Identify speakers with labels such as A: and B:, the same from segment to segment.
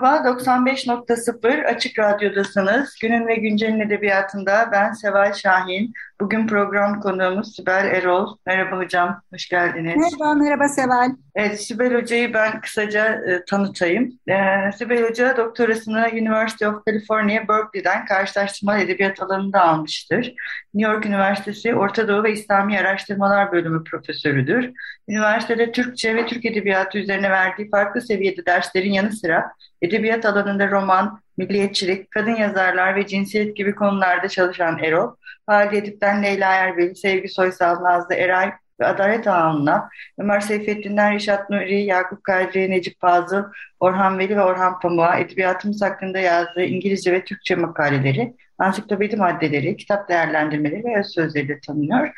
A: Merhaba, 95.0 Açık Radyo'dasınız. Günün ve Güncel'in edebiyatında ben Seval Şahin. Bugün program konuğumuz Sibel Erol. Merhaba hocam, hoş geldiniz.
B: Merhaba, merhaba Seval.
A: Evet, Sibel Hoca'yı ben kısaca e, tanıtayım. E, Sibel Hoca doktorasını University of California, Berkeley'den karşılaştırma edebiyat alanında almıştır. New York Üniversitesi Orta Doğu ve İslami Araştırmalar Bölümü profesörüdür. Üniversitede Türkçe ve Türk Edebiyatı üzerine verdiği farklı seviyede derslerin yanı sıra edebiyat alanında roman, milliyetçilik, kadın yazarlar ve cinsiyet gibi konularda çalışan Erol, Halide Edip'ten Leyla Erbeli, Sevgi Soysal, Nazlı Eray ve Adalet Ağam'la Ömer Seyfettin'den Rişat Nuri, Yakup Kadri, Necip Fazıl, Orhan Veli ve Orhan Pamuk'a edebiyatımız hakkında yazdığı İngilizce ve Türkçe makaleleri, ansiklopedi maddeleri, kitap değerlendirmeleri ve öz sözleri tanınıyor.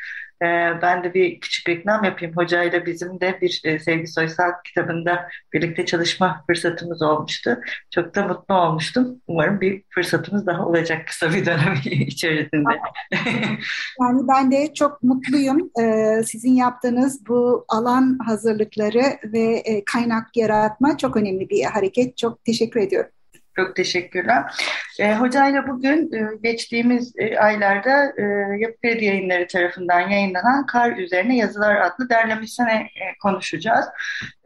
A: Ee, ben de bir küçük reklam yapayım. Hocayla bizim de bir e, Sevgi Soysal kitabında birlikte çalışma fırsatımız olmuştu. Çok da mutlu olmuştum. Umarım bir fırsatımız daha olacak kısa bir dönem içerisinde.
B: yani ben de çok mutluyum. Ee, sizin yaptığınız bu alan hazırlıkları ve e, kaynak yaratma çok önemli bir hareket. Çok teşekkür ediyorum.
A: Çok teşekkürler. E, hocayla bugün e, geçtiğimiz e, aylarda e, Yapı Kredi Yayınları tarafından yayınlanan Kar Üzerine Yazılar adlı derlemesine e, konuşacağız.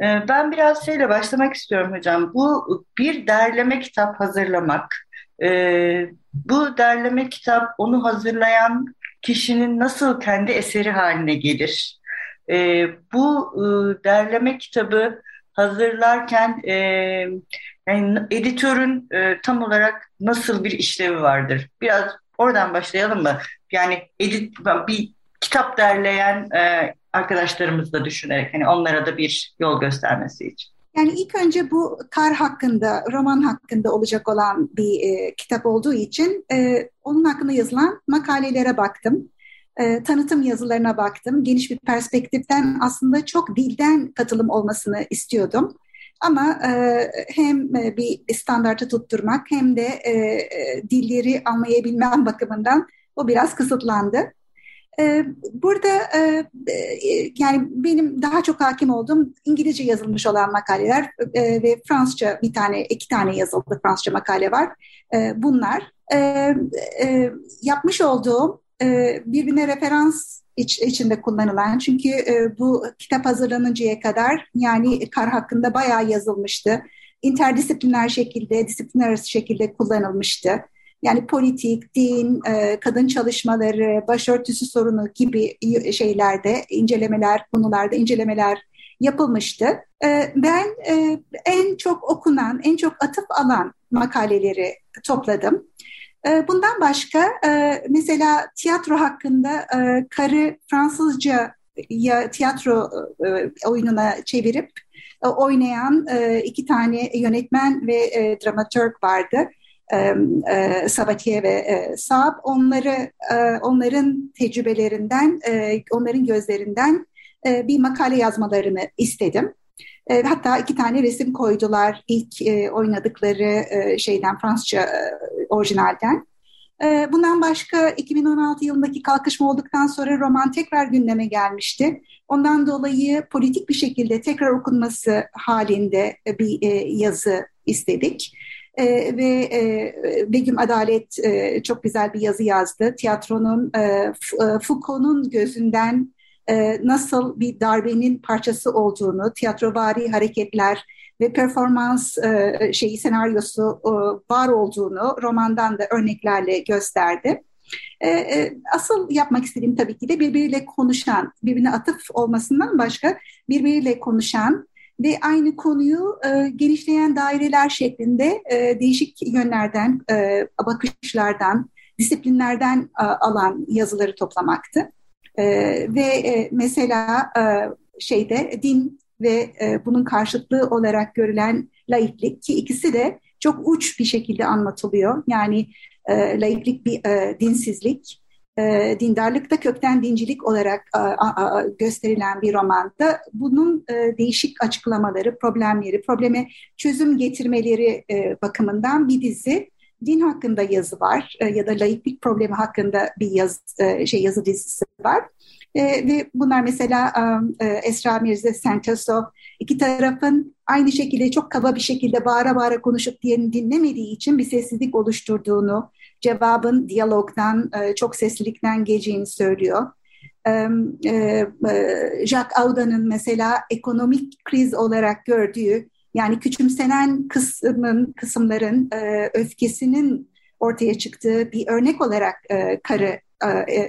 A: E, ben biraz şeyle başlamak istiyorum hocam. Bu bir derleme kitap hazırlamak, e, bu derleme kitap onu hazırlayan kişinin nasıl kendi eseri haline gelir? E, bu e, derleme kitabı hazırlarken... E, yani editörün e, tam olarak nasıl bir işlevi vardır? Biraz oradan başlayalım mı? Yani edit bir kitap derleyen e, arkadaşlarımız da düşünerek hani onlara da bir yol göstermesi için.
B: Yani ilk önce bu kar hakkında, roman hakkında olacak olan bir e, kitap olduğu için e, onun hakkında yazılan makalelere baktım. E, tanıtım yazılarına baktım. Geniş bir perspektiften aslında çok dilden katılım olmasını istiyordum. Ama e, hem e, bir standartı tutturmak hem de e, e, dilleri anlayabilmem bakımından o biraz kısıtlandı. E, burada e, e, yani benim daha çok hakim olduğum İngilizce yazılmış olan makaleler e, ve Fransızca bir tane, iki tane yazıldı Fransızca makale var. E, bunlar e, e, yapmış olduğum birbirine referans iç, içinde kullanılan. Çünkü bu kitap hazırlanıncaya kadar yani kar hakkında bayağı yazılmıştı. İnterdisipliner şekilde, disiplinler arası şekilde kullanılmıştı. Yani politik, din, kadın çalışmaları, başörtüsü sorunu gibi şeylerde, incelemeler, konularda incelemeler yapılmıştı. Ben en çok okunan, en çok atıf alan makaleleri topladım. Ee, bundan başka e, mesela tiyatro hakkında e, Karı Fransızca ya tiyatro e, oyununa çevirip oynayan iki tane yönetmen ve dramatörg vardı. Sabatier ve Saab onları onların tecrübelerinden onların gözlerinden bir makale yazmalarını istedim. E, hatta iki tane resim koydular ilk e, oynadıkları e, şeyden Fransızca orijinalden. Bundan başka 2016 yılındaki kalkışma olduktan sonra roman tekrar gündeme gelmişti. Ondan dolayı politik bir şekilde tekrar okunması halinde bir yazı istedik. E, ve e, Begüm Adalet e, çok güzel bir yazı yazdı. Tiyatronun, e Foucault'un gözünden e, nasıl bir darbenin parçası olduğunu, tiyatrovari hareketler ve performans e, şeyi senaryosu e, var olduğunu romandan da örneklerle gösterdi. Asıl yapmak istediğim tabii ki de birbiriyle konuşan, birbirine atıf olmasından başka birbiriyle konuşan ve aynı konuyu genişleyen daireler şeklinde değişik yönlerden, bakışlardan, disiplinlerden alan yazıları toplamaktı. Ve mesela şeyde din ve bunun karşıtlığı olarak görülen laiklik ki ikisi de çok uç bir şekilde anlatılıyor. Yani e, laiklik bir e, dinsizlik, e, dindarlık da kökten dincilik olarak gösterilen bir romanda bunun e, değişik açıklamaları, problemleri, probleme çözüm getirmeleri e, bakımından bir dizi din hakkında yazı var e, ya da laiklik problemi hakkında bir yaz, e, şey yazı dizisi var. E, ve bunlar mesela e, Esra Mirza Sentoso iki tarafın aynı şekilde çok kaba bir şekilde bağıra bağıra konuşup diğerini dinlemediği için bir sessizlik oluşturduğunu, cevabın diyalogdan, e, çok seslilikten geleceğini söylüyor. E, e, Jacques Auda'nın mesela ekonomik kriz olarak gördüğü, yani küçümsenen kısmın, kısımların öfkesinin ortaya çıktığı bir örnek olarak karı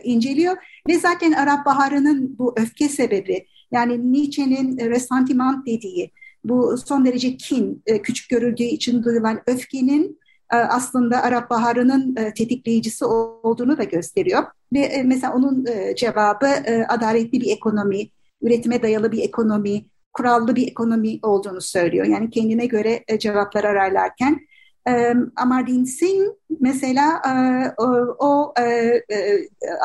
B: inceliyor. Ve zaten Arap Baharı'nın bu öfke sebebi, yani Nietzsche'nin resentiment dediği, bu son derece kin, küçük görüldüğü için duyulan öfkenin e, aslında Arap Baharı'nın e, tetikleyicisi olduğunu da gösteriyor. Ve e, mesela onun cevabı adaletli bir ekonomi, üretime dayalı bir ekonomi, kurallı bir ekonomi olduğunu söylüyor. Yani kendine göre cevaplar ararlarken. Amardin Singh mesela o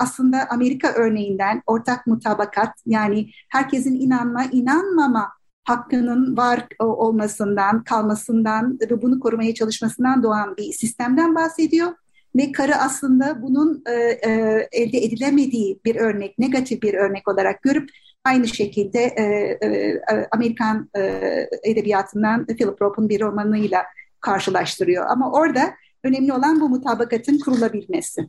B: aslında Amerika örneğinden ortak mutabakat yani herkesin inanma inanmama hakkının var olmasından, kalmasından ve bunu korumaya çalışmasından doğan bir sistemden bahsediyor. Ve karı aslında bunun e, e, elde edilemediği bir örnek, negatif bir örnek olarak görüp aynı şekilde e, e, Amerikan e, edebiyatından Philip Roth'un bir romanıyla karşılaştırıyor. Ama orada önemli olan bu mutabakatın kurulabilmesi.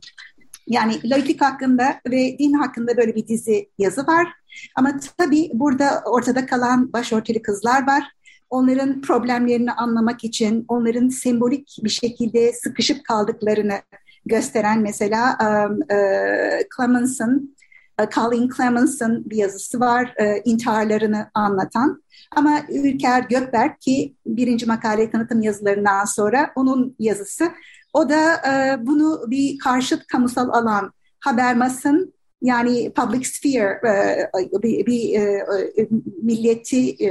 B: Yani laiklik hakkında ve din hakkında böyle bir dizi yazı var. Ama tabii burada ortada kalan başörtülü kızlar var. Onların problemlerini anlamak için, onların sembolik bir şekilde sıkışıp kaldıklarını gösteren mesela um, uh, Clemens'ın, Colleen Clemens'ın bir yazısı var, uh, intiharlarını anlatan. Ama Ülker Gökberk ki birinci makale tanıtım yazılarından sonra onun yazısı o da e, bunu bir karşıt kamusal alan Habermas'ın yani public sphere e, bir, bir e, e milliyetçi e,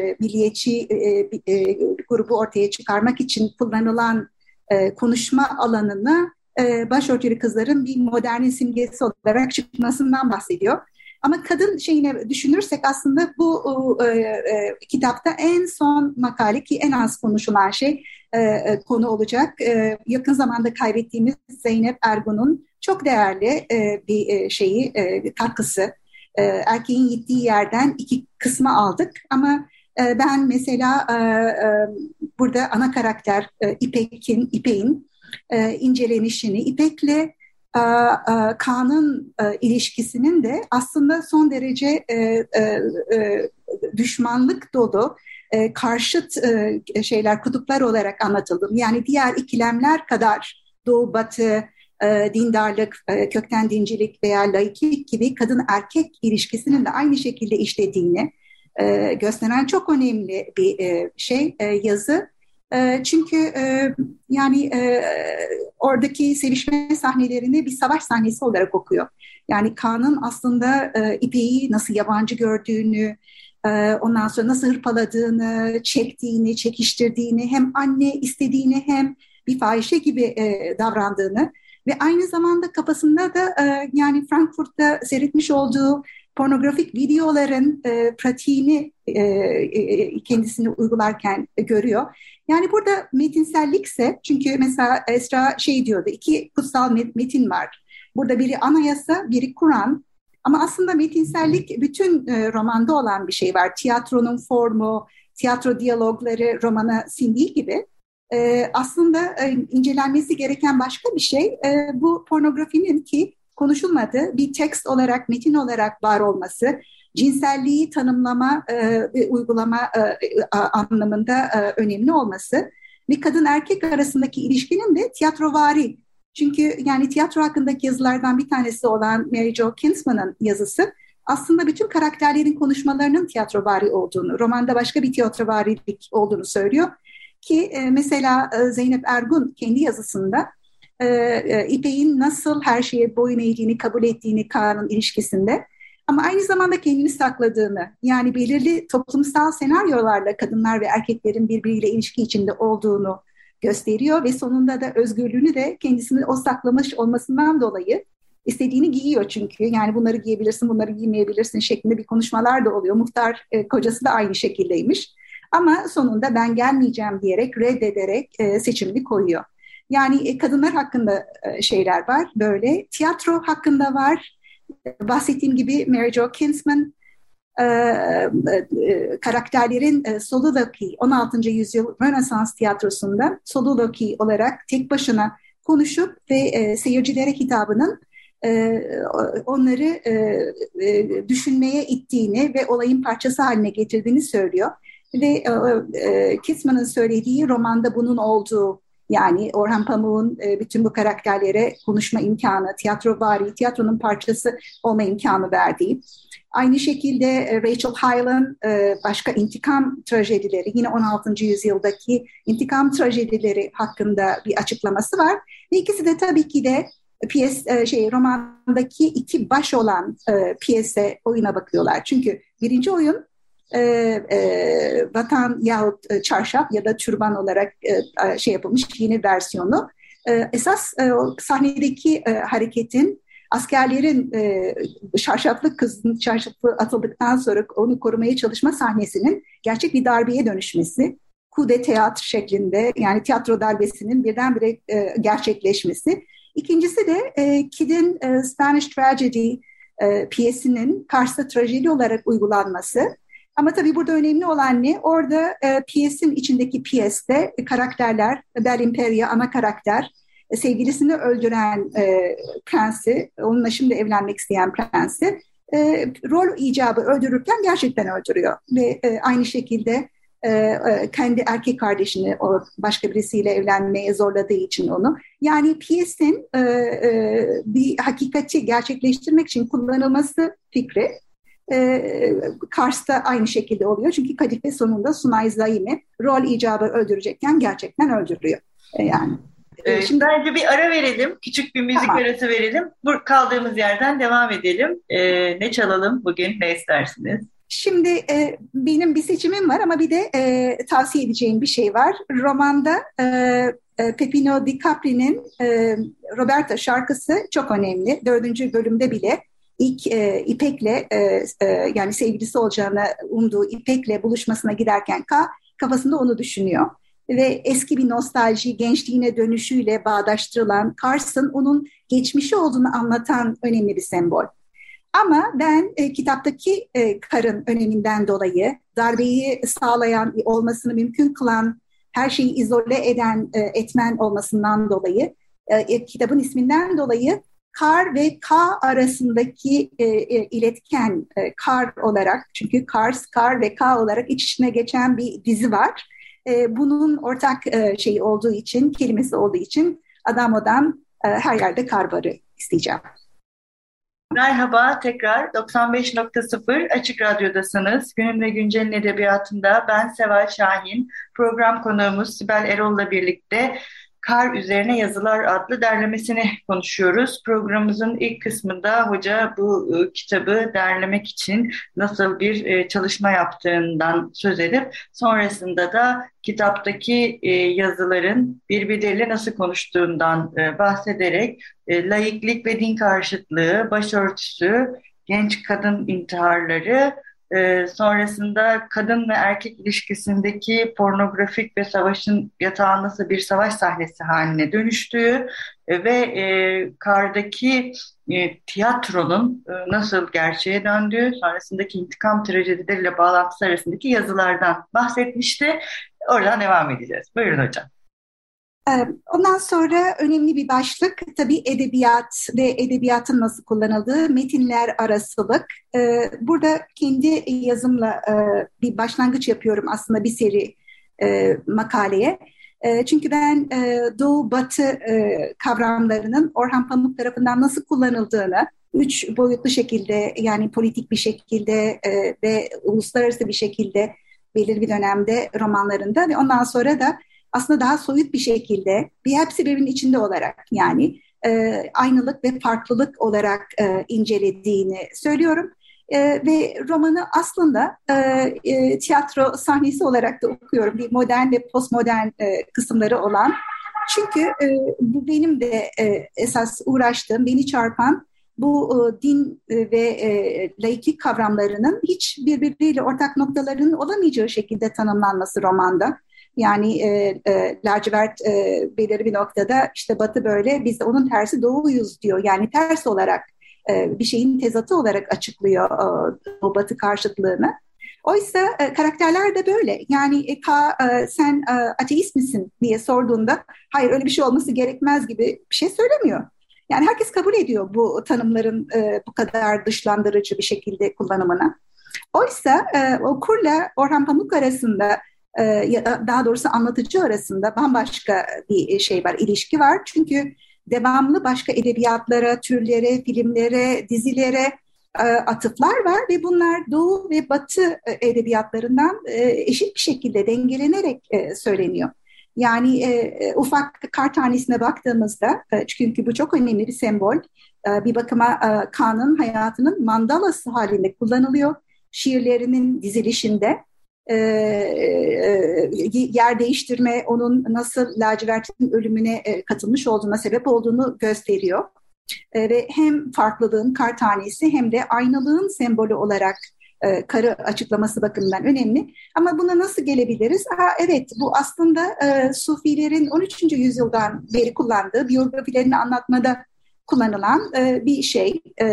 B: e, e, grubu ortaya çıkarmak için kullanılan e, konuşma alanını e, başörtülü kızların bir modernin simgesi olarak çıkmasından bahsediyor. Ama kadın şeyine düşünürsek aslında bu e, e, kitapta en son makale ki en az konuşulan şey e, e, konu olacak. E, yakın zamanda kaybettiğimiz Zeynep Ergun'un çok değerli e, bir e, şeyi e, katkısı. E, erkeğin gittiği yerden iki kısmı aldık ama e, ben mesela e, e, burada ana karakter e, İpek'in İpek'in e, incelenişini İpek'le e, e, Kaan'ın e, ilişkisinin de aslında son derece düşmanlık dolu, karşıt şeyler, kutuplar olarak anlatıldım. Yani diğer ikilemler kadar Doğu Batı, dindarlık, kökten dincilik veya laiklik gibi kadın erkek ilişkisinin de aynı şekilde işlediğini gösteren çok önemli bir şey yazı. Ee, çünkü e, yani e, oradaki sevişme sahnelerini bir savaş sahnesi olarak okuyor. Yani Kaan'ın aslında e, İpek'i nasıl yabancı gördüğünü, ondan sonra nasıl hırpaladığını, çektiğini, çekiştirdiğini, hem anne istediğini hem bir fahişe gibi davrandığını ve aynı zamanda kafasında da yani Frankfurt'ta seyretmiş olduğu pornografik videoların e, pratiğini e, e, kendisini uygularken görüyor. Yani burada metinsellikse çünkü mesela Esra şey diyordu iki kutsal metin var. Burada biri anayasa, biri Kur'an. Ama aslında metinsellik bütün e, romanda olan bir şey var. Tiyatronun formu, tiyatro diyalogları romana sindiği gibi. E, aslında e, incelenmesi gereken başka bir şey e, bu pornografinin ki konuşulmadı bir tekst olarak, metin olarak var olması, cinselliği tanımlama e, ve uygulama e, anlamında e, önemli olması ve kadın erkek arasındaki ilişkinin de tiyatrovari. Çünkü yani tiyatro hakkındaki yazılardan bir tanesi olan Mary Jo Kinsman'ın yazısı aslında bütün karakterlerin konuşmalarının tiyatrovari olduğunu, romanda başka bir tiyatrovari olduğunu söylüyor. Ki mesela Zeynep Ergun kendi yazısında e, e, İpek'in nasıl her şeye boyun eğdiğini kabul ettiğini Kaan'ın ilişkisinde ama aynı zamanda kendini sakladığını, yani belirli toplumsal senaryolarla kadınlar ve erkeklerin birbiriyle ilişki içinde olduğunu gösteriyor ve sonunda da özgürlüğünü de kendisini o saklamış olmasından dolayı istediğini giyiyor çünkü. Yani bunları giyebilirsin, bunları giymeyebilirsin şeklinde bir konuşmalar da oluyor. Muhtar e, kocası da aynı şekildeymiş. Ama sonunda ben gelmeyeceğim diyerek, reddederek e, seçimini koyuyor. Yani e, kadınlar hakkında e, şeyler var böyle. Tiyatro hakkında var. Bahsettiğim gibi Mary Jo Kinsman e, karakterlerin soliloquy 16. yüzyıl Rönesans tiyatrosunda soliloquy olarak tek başına konuşup ve seyircilere hitabının onları düşünmeye ittiğini ve olayın parçası haline getirdiğini söylüyor. Ve Kisman'ın söylediği romanda bunun olduğu yani Orhan Pamuk'un e, bütün bu karakterlere konuşma imkanı, tiyatro vari, tiyatronun parçası olma imkanı verdiği. Aynı şekilde e, Rachel Hyland e, başka intikam trajedileri, yine 16. yüzyıldaki intikam trajedileri hakkında bir açıklaması var. Ve ikisi de tabii ki de piyes şey romandaki iki baş olan e, piyese oyuna bakıyorlar. Çünkü birinci oyun e, e, vatan yahut e, çarşaf ya da türban olarak e, şey yapılmış yeni versiyonu. E, esas e, sahnedeki e, hareketin askerlerin e, şarşaflı kızın çarşafı atıldıktan sonra onu korumaya çalışma sahnesinin gerçek bir darbeye dönüşmesi. Kude teatr şeklinde yani tiyatro darbesinin birdenbire e, gerçekleşmesi. İkincisi de e, Kid'in e, Spanish Tragedy e, piyesinin Kars'ta trajedi olarak uygulanması. Ama tabii burada önemli olan ne? Orada e, piyesin içindeki piyeste e, karakterler, Bel Imperia ana karakter, e, sevgilisini öldüren e, prensi, onunla şimdi evlenmek isteyen prensi, e, rol icabı öldürürken gerçekten öldürüyor. Ve e, aynı şekilde e, e, kendi erkek kardeşini o başka birisiyle evlenmeye zorladığı için onu. Yani piyesin e, e, bir hakikati gerçekleştirmek için kullanılması fikri e, Kars'ta aynı şekilde oluyor. Çünkü Kadife sonunda Sunay Zaim'i rol icabı öldürecekken gerçekten öldürüyor. E, yani.
A: Ee, Şimdi bence bir ara verelim. Küçük bir müzik tamam. arası verelim. Bu kaldığımız yerden devam edelim. Ee, ne çalalım bugün? Ne istersiniz?
B: Şimdi e, benim bir seçimim var ama bir de e, tavsiye edeceğim bir şey var. Romanda e, e, Pepino Di Capri'nin e, Roberta şarkısı çok önemli. Dördüncü bölümde bile ilk e, İpek'le e, e, yani sevgilisi olacağını umduğu İpek'le buluşmasına giderken Ka kafasında onu düşünüyor. Ve eski bir nostalji, gençliğine dönüşüyle bağdaştırılan Carson onun geçmişi olduğunu anlatan önemli bir sembol. Ama ben e, kitaptaki e, karın öneminden dolayı darbeyi sağlayan, olmasını mümkün kılan, her şeyi izole eden e, etmen olmasından dolayı, e, e kitabın isminden dolayı kar ve K arasındaki e, e, iletken e, kar olarak, çünkü Kars, kar ve K olarak iç içine geçen bir dizi var. E, bunun ortak e, şeyi olduğu için, kelimesi olduğu için Adamo'dan e, her yerde kar barı isteyeceğim.
A: Merhaba tekrar 95.0 Açık Radyo'dasınız. Günün ve Güncel'in edebiyatında ben Seval Şahin, program konuğumuz Sibel Erol'la birlikte Kar Üzerine Yazılar adlı derlemesini konuşuyoruz. Programımızın ilk kısmında hoca bu e, kitabı derlemek için nasıl bir e, çalışma yaptığından söz edip sonrasında da kitaptaki e, yazıların birbirleriyle nasıl konuştuğundan e, bahsederek e, laiklik ve din karşıtlığı, başörtüsü, genç kadın intiharları e, sonrasında kadın ve erkek ilişkisindeki pornografik ve savaşın yatağı nasıl bir savaş sahnesi haline dönüştüğü e, ve e, kardaki e, tiyatronun e, nasıl gerçeğe döndüğü, sonrasındaki intikam trajedileriyle bağlantısı arasındaki yazılardan bahsetmişti. Oradan devam edeceğiz. Buyurun hocam.
B: Ondan sonra önemli bir başlık tabii edebiyat ve edebiyatın nasıl kullanıldığı metinler arasılık. Burada kendi yazımla bir başlangıç yapıyorum aslında bir seri makaleye. Çünkü ben Doğu-Batı kavramlarının Orhan Pamuk tarafından nasıl kullanıldığını, üç boyutlu şekilde yani politik bir şekilde ve uluslararası bir şekilde belirli bir dönemde romanlarında ve ondan sonra da aslında daha soyut bir şekilde bir hepsi birbirinin içinde olarak yani e, aynılık ve farklılık olarak e, incelediğini söylüyorum. E, ve romanı aslında e, e, tiyatro sahnesi olarak da okuyorum. Bir modern ve postmodern e, kısımları olan. Çünkü e, bu benim de e, esas uğraştığım, beni çarpan bu e, din e, ve e, laiklik kavramlarının hiç birbiriyle ortak noktalarının olamayacağı şekilde tanımlanması romanda. Yani e, e, lacivert e, belirli bir noktada işte batı böyle biz de onun tersi doğuyuz diyor. Yani ters olarak e, bir şeyin tezatı olarak açıklıyor e, o batı karşıtlığını. Oysa e, karakterler de böyle. Yani e, ka, e, sen e, ateist misin diye sorduğunda hayır öyle bir şey olması gerekmez gibi bir şey söylemiyor. Yani herkes kabul ediyor bu tanımların e, bu kadar dışlandırıcı bir şekilde kullanımını. Oysa e, okurla Orhan Pamuk arasında daha doğrusu anlatıcı arasında bambaşka bir şey var, ilişki var. Çünkü devamlı başka edebiyatlara, türlere, filmlere, dizilere e, atıflar var ve bunlar Doğu ve Batı e, edebiyatlarından e, eşit bir şekilde dengelenerek e, söyleniyor. Yani e, e, ufak kar tanesine baktığımızda, e, çünkü bu çok önemli bir sembol, e, bir bakıma e, Kaan'ın hayatının mandalası halinde kullanılıyor. Şiirlerinin dizilişinde e, e, yer değiştirme, onun nasıl lacivertin ölümüne e, katılmış olduğuna sebep olduğunu gösteriyor. E, ve hem farklılığın kar tanesi hem de aynalığın sembolü olarak e, karı açıklaması bakımından önemli. Ama buna nasıl gelebiliriz? Aa, evet bu aslında e, Sufilerin 13. yüzyıldan beri kullandığı biyografilerini anlatmada kullanılan e, bir şey. E,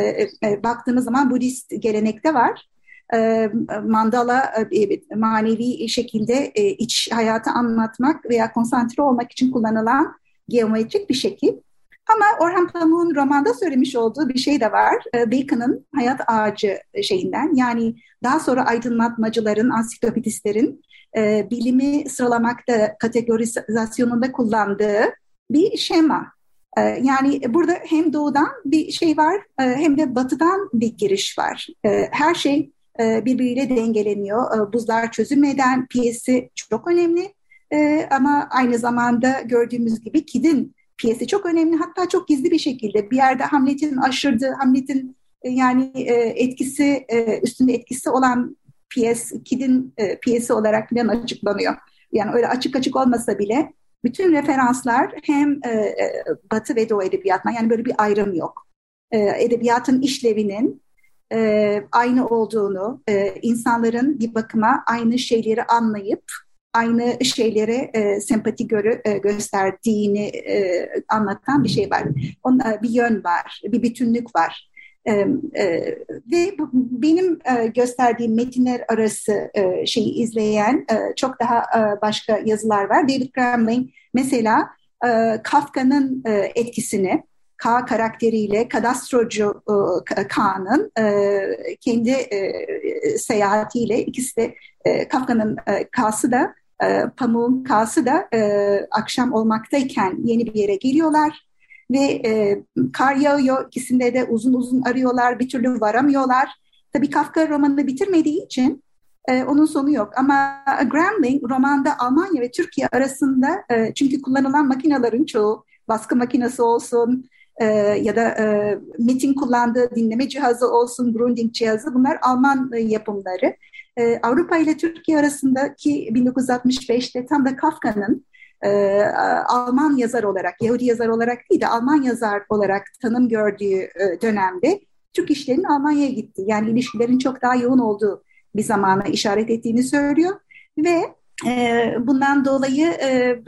B: e, baktığımız zaman Budist gelenekte var. E, mandala e, manevi şekilde e, iç hayatı anlatmak veya konsantre olmak için kullanılan geometrik bir şekil. Ama Orhan Pamuk'un romanda söylemiş olduğu bir şey de var. Bacon'ın hayat ağacı şeyinden yani daha sonra aydınlatmacıların, ansiklopedistlerin bilimi sıralamakta, kategorizasyonunda kullandığı bir şema. Yani burada hem doğudan bir şey var hem de batıdan bir giriş var. Her şey e, birbiriyle dengeleniyor. E, buzlar çözülmeden piyesi çok önemli. E, ama aynı zamanda gördüğümüz gibi Kid'in piyesi çok önemli. Hatta çok gizli bir şekilde bir yerde Hamlet'in aşırdığı, Hamlet'in e, yani etkisi üstünde etkisi olan piyes, Kid'in e, piyesi olarak falan açıklanıyor. Yani öyle açık açık olmasa bile bütün referanslar hem Batı ve Doğu edebiyatına yani böyle bir ayrım yok. Edebiyatın işlevinin e, aynı olduğunu, e, insanların bir bakıma aynı şeyleri anlayıp aynı şeylere e, sempati görü, e, gösterdiğini e, anlatan bir şey var. Onun, e, bir yön var, bir bütünlük var. E, e, ve bu, benim e, gösterdiğim metinler arası e, şeyi izleyen e, çok daha e, başka yazılar var. David Gramling mesela e, Kafka'nın e, etkisini K karakteriyle kadastrocu e, K'nın e, kendi e, seyahatiyle ikisi de e, Kafka'nın e, K'sı da e, pamuğun kası da e, akşam olmaktayken yeni bir yere geliyorlar ve kar yağıyor. İkisinde de uzun uzun arıyorlar, bir türlü varamıyorlar. Tabii Kafka romanını bitirmediği için e, onun sonu yok. Ama Gramling romanda Almanya ve Türkiye arasında e, çünkü kullanılan makinelerin çoğu baskı makinesi olsun e, ya da e, metin kullandığı dinleme cihazı olsun, Grundig cihazı bunlar Alman e, yapımları e, Avrupa ile Türkiye arasındaki 1965'te tam da Kafka'nın e, Alman yazar olarak, Yahudi yazar olarak değil de Alman yazar olarak tanım gördüğü e, dönemde Türk işlerinin Almanya'ya gitti. Yani ilişkilerin çok daha yoğun olduğu bir zamana işaret ettiğini söylüyor ve bundan dolayı e,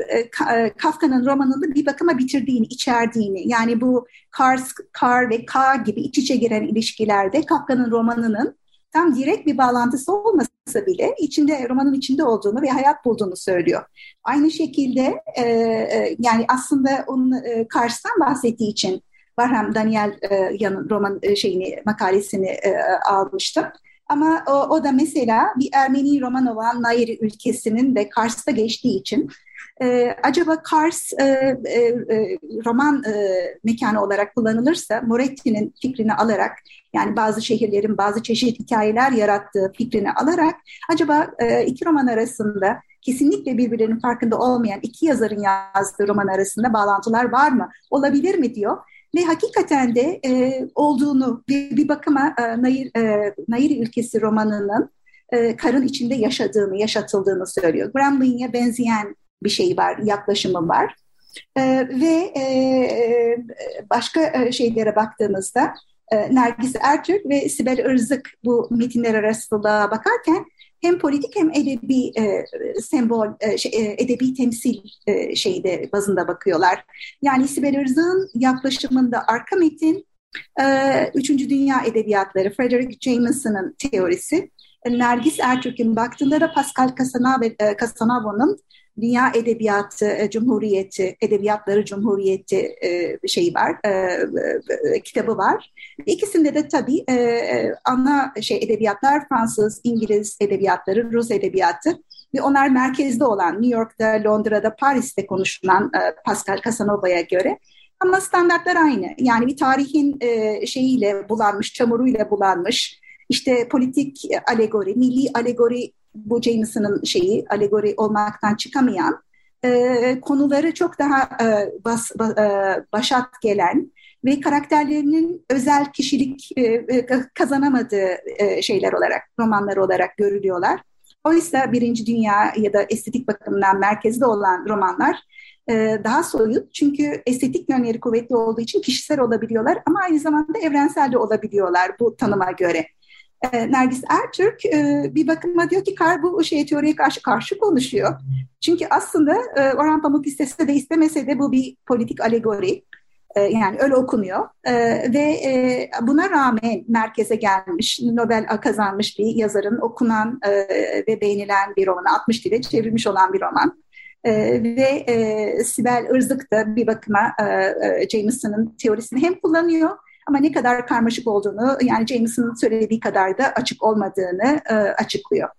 B: e, Kafka'nın romanını bir bakıma bitirdiğini, içerdiğini yani bu Kars, Kar ve K gibi iç içe giren ilişkilerde Kafka'nın romanının tam direkt bir bağlantısı olmasa bile içinde romanın içinde olduğunu ve hayat bulduğunu söylüyor. Aynı şekilde e, e, yani aslında onun e, Kars'tan bahsettiği için Barham Daniel e, roman e, şeyini makalesini e, almıştım. Ama o, o da mesela bir Ermeni roman olan Nairi ülkesinin ve Kars'ta geçtiği için e, acaba Kars e, e, e, roman e, mekanı olarak kullanılırsa Moretti'nin fikrini alarak yani bazı şehirlerin bazı çeşit hikayeler yarattığı fikrini alarak acaba e, iki roman arasında kesinlikle birbirlerinin farkında olmayan iki yazarın yazdığı roman arasında bağlantılar var mı? Olabilir mi diyor. Ve hakikaten de e, olduğunu bir, bir bakıma e, Nayir, e, Nayiri ülkesi romanının e, karın içinde yaşadığını, yaşatıldığını söylüyor. Gremlin'e benzeyen bir şey var, yaklaşımı var. E, ve e, başka şeylere baktığımızda e, Nergis Ertürk ve Sibel Irzık bu metinler arasında bakarken hem politik hem edebi e, sembol, e, şey, e, edebi temsil e, şeyde bazında bakıyorlar. Yani Sibel Irzık'ın yaklaşımında arka metin, e, Üçüncü Dünya Edebiyatları, Frederick Jameson'ın teorisi, Nergis Ertürk'ün baktığında da Pascal Casanavo'nun Dünya Edebiyatı e, Cumhuriyeti, Edebiyatları Cumhuriyeti e, şeyi var, e, kitabı var. İkisinde de tabii ana şey edebiyatlar Fransız, İngiliz edebiyatları, Rus edebiyatı ve onlar merkezde olan New York'ta, Londra'da, Paris'te konuşulan Pascal Casanova'ya göre ama standartlar aynı. Yani bir tarihin şeyiyle bulanmış, çamuruyla bulanmış, işte politik alegori, milli alegori bu Jameson'ın şeyi alegori olmaktan çıkamayan e, konuları çok daha e, bas, ba, e, başat gelen ve karakterlerinin özel kişilik e, e, kazanamadığı e, şeyler olarak, romanlar olarak görülüyorlar. Oysa Birinci Dünya ya da estetik bakımından merkezde olan romanlar e, daha soyut. Çünkü estetik yönleri kuvvetli olduğu için kişisel olabiliyorlar ama aynı zamanda evrensel de olabiliyorlar bu tanıma göre e, Nergis Ertürk e, bir bakıma diyor ki Kar bu şey teoriye karşı karşı konuşuyor. Çünkü aslında e, Orhan Pamuk istese de istemese de bu bir politik alegori. E, yani öyle okunuyor ve buna rağmen merkeze gelmiş, Nobel kazanmış bir yazarın okunan ve beğenilen bir romanı, 60 dile çevrilmiş olan bir roman. Ee, ve e, Sibel Irzık da bir bakıma e, e, Jameson'ın teorisini hem kullanıyor ama ne kadar karmaşık olduğunu yani James'in söylediği kadar da açık olmadığını e, açıklıyor.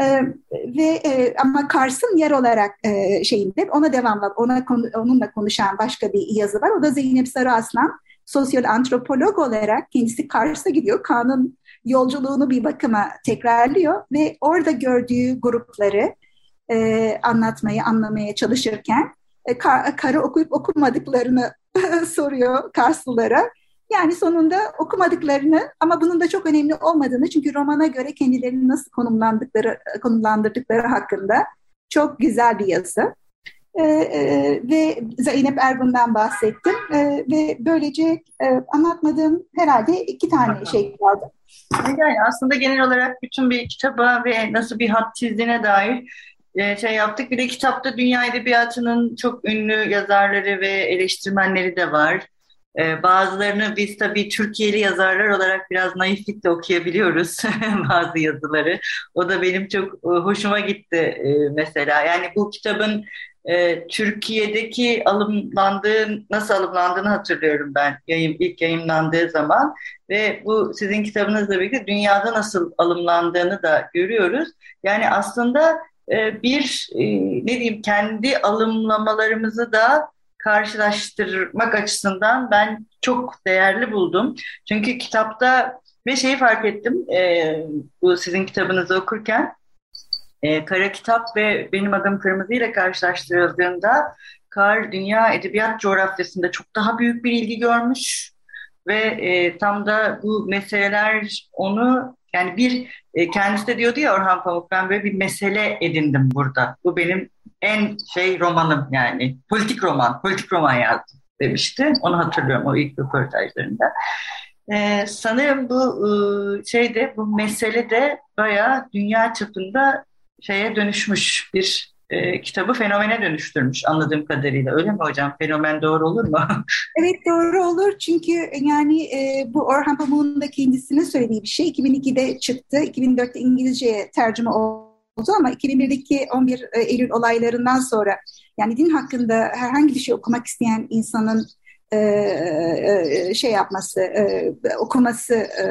B: E, ve e, ama Kars'ın yer olarak e, şeyinde ona devamlı ona onunla konuşan başka bir yazı var. O da Zeynep Sarıaslan sosyal antropolog olarak kendisi Kars'a gidiyor. Kaan'ın yolculuğunu bir bakıma tekrarlıyor ve orada gördüğü grupları e, anlatmayı, anlamaya çalışırken e, kar, karı okuyup okumadıklarını soruyor Karslılara yani sonunda okumadıklarını ama bunun da çok önemli olmadığını çünkü romana göre kendilerini nasıl konumlandıkları, konumlandırdıkları hakkında çok güzel bir yazı. Ee, e, ve Zeynep Ergun'dan bahsettim ee, ve böylece e, anlatmadığım herhalde iki tane şey kaldı.
A: Yani aslında genel olarak bütün bir kitaba ve nasıl bir hat çizdiğine dair e, şey yaptık. Bir de kitapta dünya edebiyatının çok ünlü yazarları ve eleştirmenleri de var. Ee, bazılarını biz tabii Türkiye'li yazarlar olarak biraz naiflikle okuyabiliyoruz bazı yazıları. O da benim çok e, hoşuma gitti e, mesela. Yani bu kitabın e, Türkiye'deki alımlandığı, nasıl alımlandığını hatırlıyorum ben yayın, ilk yayınlandığı zaman. Ve bu sizin kitabınızla birlikte dünyada nasıl alımlandığını da görüyoruz. Yani aslında bir ne diyeyim kendi alımlamalarımızı da karşılaştırmak açısından ben çok değerli buldum. Çünkü kitapta ve şeyi fark ettim e, bu sizin kitabınızı okurken e, Kara Kitap ve Benim Adım Kırmızı ile karşılaştırıldığında Kar dünya edebiyat coğrafyasında çok daha büyük bir ilgi görmüş ve e, tam da bu meseleler onu yani bir e, kendisi de diyordu ya Orhan Pamuk ben böyle bir mesele edindim burada. Bu benim en şey romanım yani politik roman, politik roman yazdım demişti. Onu hatırlıyorum o ilk röportajlarında. Ee, sanırım bu e, şeyde bu mesele de bayağı dünya çapında şeye dönüşmüş bir e, kitabı fenomene dönüştürmüş anladığım kadarıyla. Öyle mi hocam? Fenomen doğru olur mu?
B: evet doğru olur. Çünkü yani e, bu Orhan Pamuk'un da kendisine söylediği bir şey. 2002'de çıktı. 2004'te İngilizceye tercüme oldu ama 2001'deki 11 e, Eylül olaylarından sonra yani din hakkında herhangi bir şey okumak isteyen insanın e, e, şey yapması, e, okuması e,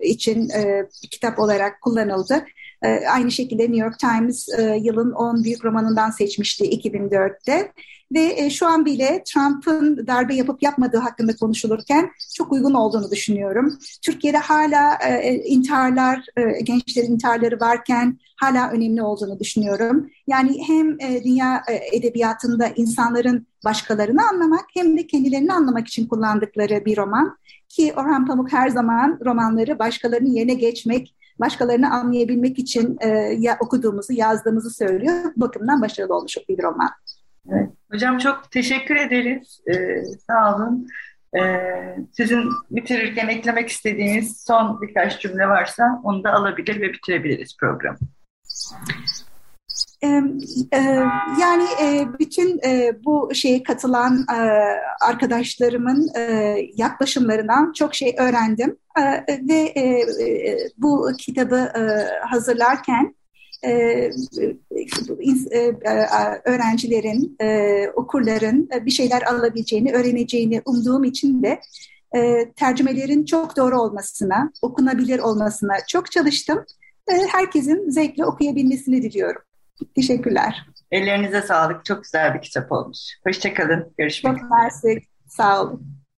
B: için e, kitap olarak kullanıldı. E, aynı şekilde New York Times e, yılın 10 büyük romanından seçmişti 2004'te. Ve e, şu an bile Trump'ın darbe yapıp yapmadığı hakkında konuşulurken çok uygun olduğunu düşünüyorum. Türkiye'de hala intiharlar, gençlerin intiharları varken hala önemli olduğunu düşünüyorum. Yani hem dünya edebiyatında insanların başkalarını anlamak hem de kendilerini anlamak için kullandıkları bir roman. Ki Orhan Pamuk her zaman romanları başkalarının yerine geçmek, başkalarını anlayabilmek için e, ya, okuduğumuzu, yazdığımızı söylüyor. Bakımdan başarılı olmuş bir roman.
A: Evet. Hocam çok teşekkür ederiz. Ee, sağ olun. Ee, sizin bitirirken eklemek istediğiniz son birkaç cümle varsa onu da alabilir ve bitirebiliriz programı.
B: Yani bütün bu şeye katılan arkadaşlarımın yaklaşımlarından çok şey öğrendim ve bu kitabı hazırlarken öğrencilerin, okurların bir şeyler alabileceğini, öğreneceğini umduğum için de tercümelerin çok doğru olmasına, okunabilir olmasına çok çalıştım. Herkesin zevkle okuyabilmesini diliyorum. Teşekkürler.
A: Ellerinize sağlık. Çok güzel bir kitap olmuş. Hoşçakalın. Görüşmek
B: üzere. Çok mersi. Sağ olun.